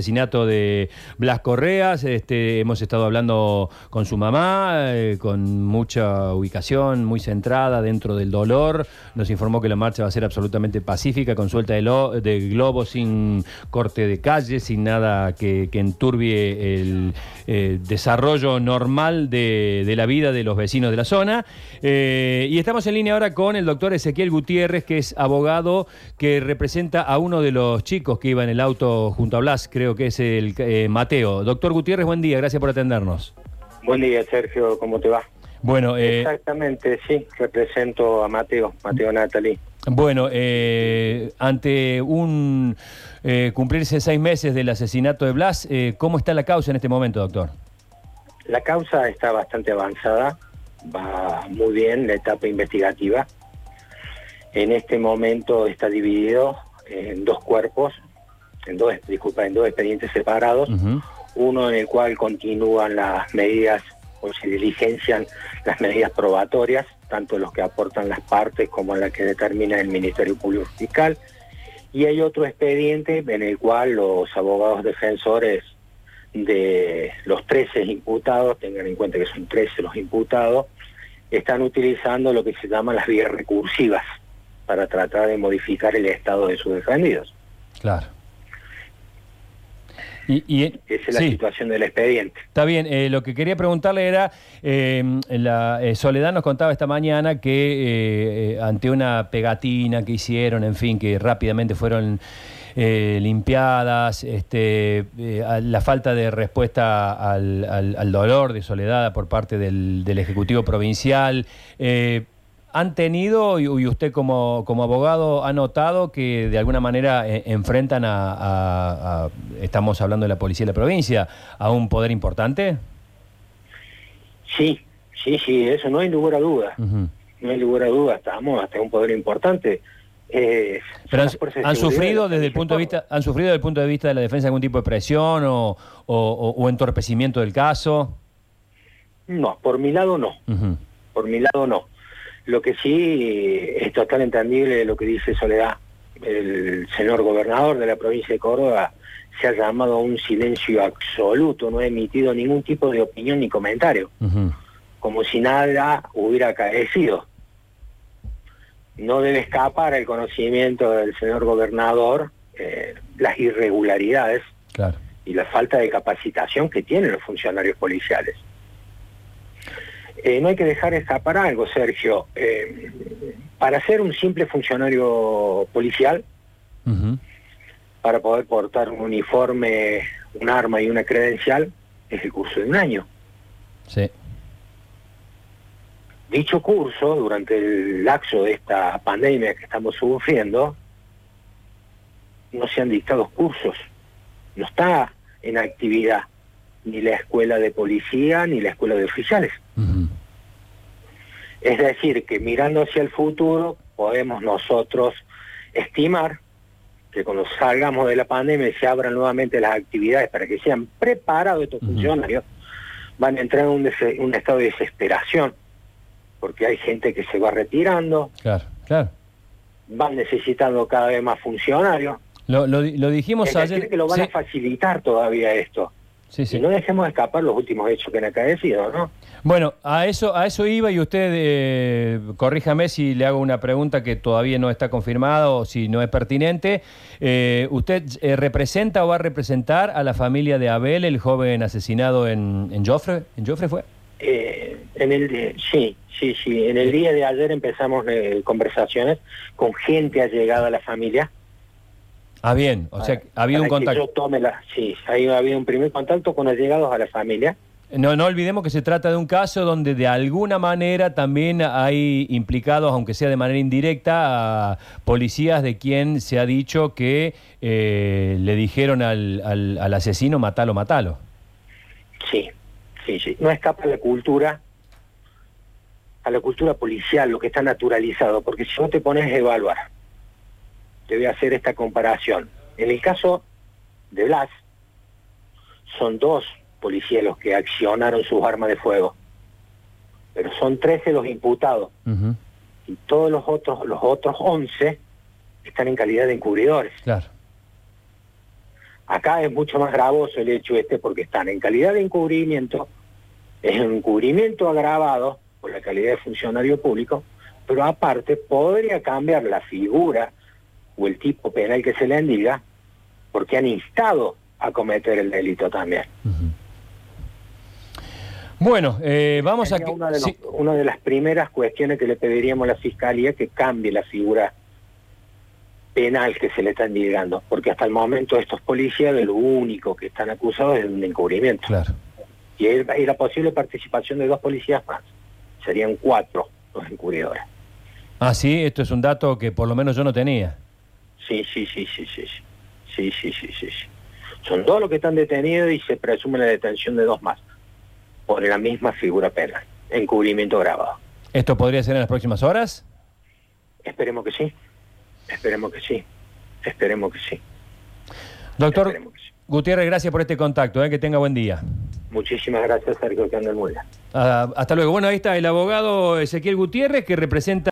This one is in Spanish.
asesinato de Blas Correas, este, hemos estado hablando con su mamá, eh, con mucha ubicación, muy centrada dentro del dolor, nos informó que la marcha va a ser absolutamente pacífica, con suelta de, lo- de globo, sin corte de calle, sin nada que, que enturbie el eh, desarrollo normal de, la vida de los vecinos de la zona. Eh, y estamos en línea ahora con el doctor Ezequiel Gutiérrez, que es abogado que representa a uno de los chicos que iba en el auto junto a Blas, creo que es el eh, Mateo. Doctor Gutiérrez, buen día, gracias por atendernos. Buen día, Sergio, ¿cómo te va? Bueno, eh, Exactamente, sí, represento a Mateo, Mateo Natali. bueno eh, ante un eh, cumplirse seis meses del asesinato de Blas, eh, ¿cómo está la causa en este momento, doctor? La causa está bastante avanzada, va muy bien la etapa investigativa. En este momento está dividido en dos cuerpos, en dos, disculpa, en dos expedientes separados. Uno en el cual continúan las medidas o se diligencian las medidas probatorias, tanto los que aportan las partes como la que determina el Ministerio Público Fiscal, y hay otro expediente en el cual los abogados defensores de los 13 imputados, tengan en cuenta que son 13 los imputados, están utilizando lo que se llaman las vías recursivas para tratar de modificar el estado de sus defendidos. Claro. Y, y- Esa es la situación del expediente. Está bien, eh, lo que quería preguntarle era, eh, la eh, Soledad nos contaba esta mañana que ante una pegatina que hicieron, en fin, que rápidamente fueron eh, limpiadas, este, eh, la falta de respuesta al, al- al dolor de Soledad por parte del, del Ejecutivo Provincial, eh, ¿Han tenido, y usted como, como abogado ha notado que de alguna manera eh, enfrentan a, a- a- estamos hablando de la policía de la provincia, a un poder importante? Sí, sí, sí, eso no hay lugar a duda. No hay lugar a duda, estamos hasta un poder importante. Eh, Pero han, sufrido desde el punto de vista, han sufrido desde el punto de vista de la defensa algún tipo de presión o, o- o- o entorpecimiento del caso. No, por mi lado no, por mi lado no. Lo que sí eh, es total entendible lo que dice Soledad. El señor gobernador de la provincia de Córdoba se ha llamado a un silencio absoluto, no ha emitido ningún tipo de opinión ni comentario. Como si nada hubiera acaecido. No debe escapar al conocimiento del señor gobernador eh, las irregularidades Claro. y la falta de capacitación que tienen los funcionarios policiales. Eh, no hay que dejar escapar algo, Sergio. Eh, para ser un simple funcionario policial, para poder portar un uniforme, un arma y una credencial, es el curso de un año. Sí. Dicho curso, durante el lapso de esta pandemia que estamos sufriendo, no se han dictado cursos. No está en actividad ni la escuela de policía ni la escuela de oficiales. Es decir, que mirando hacia el futuro podemos nosotros estimar que cuando salgamos de la pandemia y se abran nuevamente las actividades para que sean preparados estos funcionarios, van a entrar en un, estado de desesperación, porque hay gente que se va retirando, Claro, claro. van necesitando cada vez más funcionarios. Lo, lo di- lo dijimos Es ayer. decir, que lo van sí, a facilitar todavía esto. Sí, sí. Y no dejemos escapar los últimos hechos que han acaecido, ¿no? Bueno, a eso, a eso iba y usted, eh, corríjame si le hago una pregunta que todavía no está confirmada o si no es pertinente. Eh, ¿Usted eh, representa o va a representar a la familia de Abel, el joven asesinado en, en Joffre? ¿En Joffre fue? Eh, en el sí, sí, sí. En el día de ayer empezamos conversaciones con gente allegada a la familia. Ah, bien, o sea, ha habido un contacto. yo tome la, sí, ahí ha habido un primer contacto con allegados a la familia. No, no olvidemos que se trata de un caso donde de alguna manera también hay implicados, aunque sea de manera indirecta, a policías de quien se ha dicho que eh, le dijeron al, al- al asesino matalo, matalo. Sí, sí, sí. No escapa a la cultura, a la cultura policial, lo que está naturalizado, porque si vos te pones a evaluar, te voy a hacer esta comparación. En el caso de Blas, son dos policías los que accionaron sus armas de fuego, pero son 13 los imputados y todos los otros, los otros 11 están en calidad de encubridores. Claro. Acá es mucho más gravoso el hecho este porque están en calidad de encubrimiento, es un encubrimiento agravado por la calidad de funcionario público, pero aparte podría cambiar la figura o el tipo penal que se le diga porque han instado a cometer el delito también. Bueno, eh, vamos a... Una de, una de las primeras cuestiones que le pediríamos a la Fiscalía que cambie la figura penal que se le está indicando, porque hasta el momento estos policías de lo único que están acusados es de un encubrimiento. Claro. Y, y la posible participación de dos policías más. Serían cuatro los encubridores. Ah, sí, esto es un dato que por lo menos yo no tenía. Sí, sí, sí, sí, sí. Sí, sí, sí, sí. sí. Son dos los que están detenidos y se presume la detención de dos más por la misma figura penal, encubrimiento grabado. ¿Esto podría ser en las próximas horas? Esperemos que sí, esperemos que sí, esperemos que sí. Doctor Gutiérrez, gracias por este contacto, ¿eh? que tenga buen día. Muchísimas gracias, Sergio, que anda hasta luego. Bueno, ahí está el abogado Ezequiel Gutiérrez, que representa...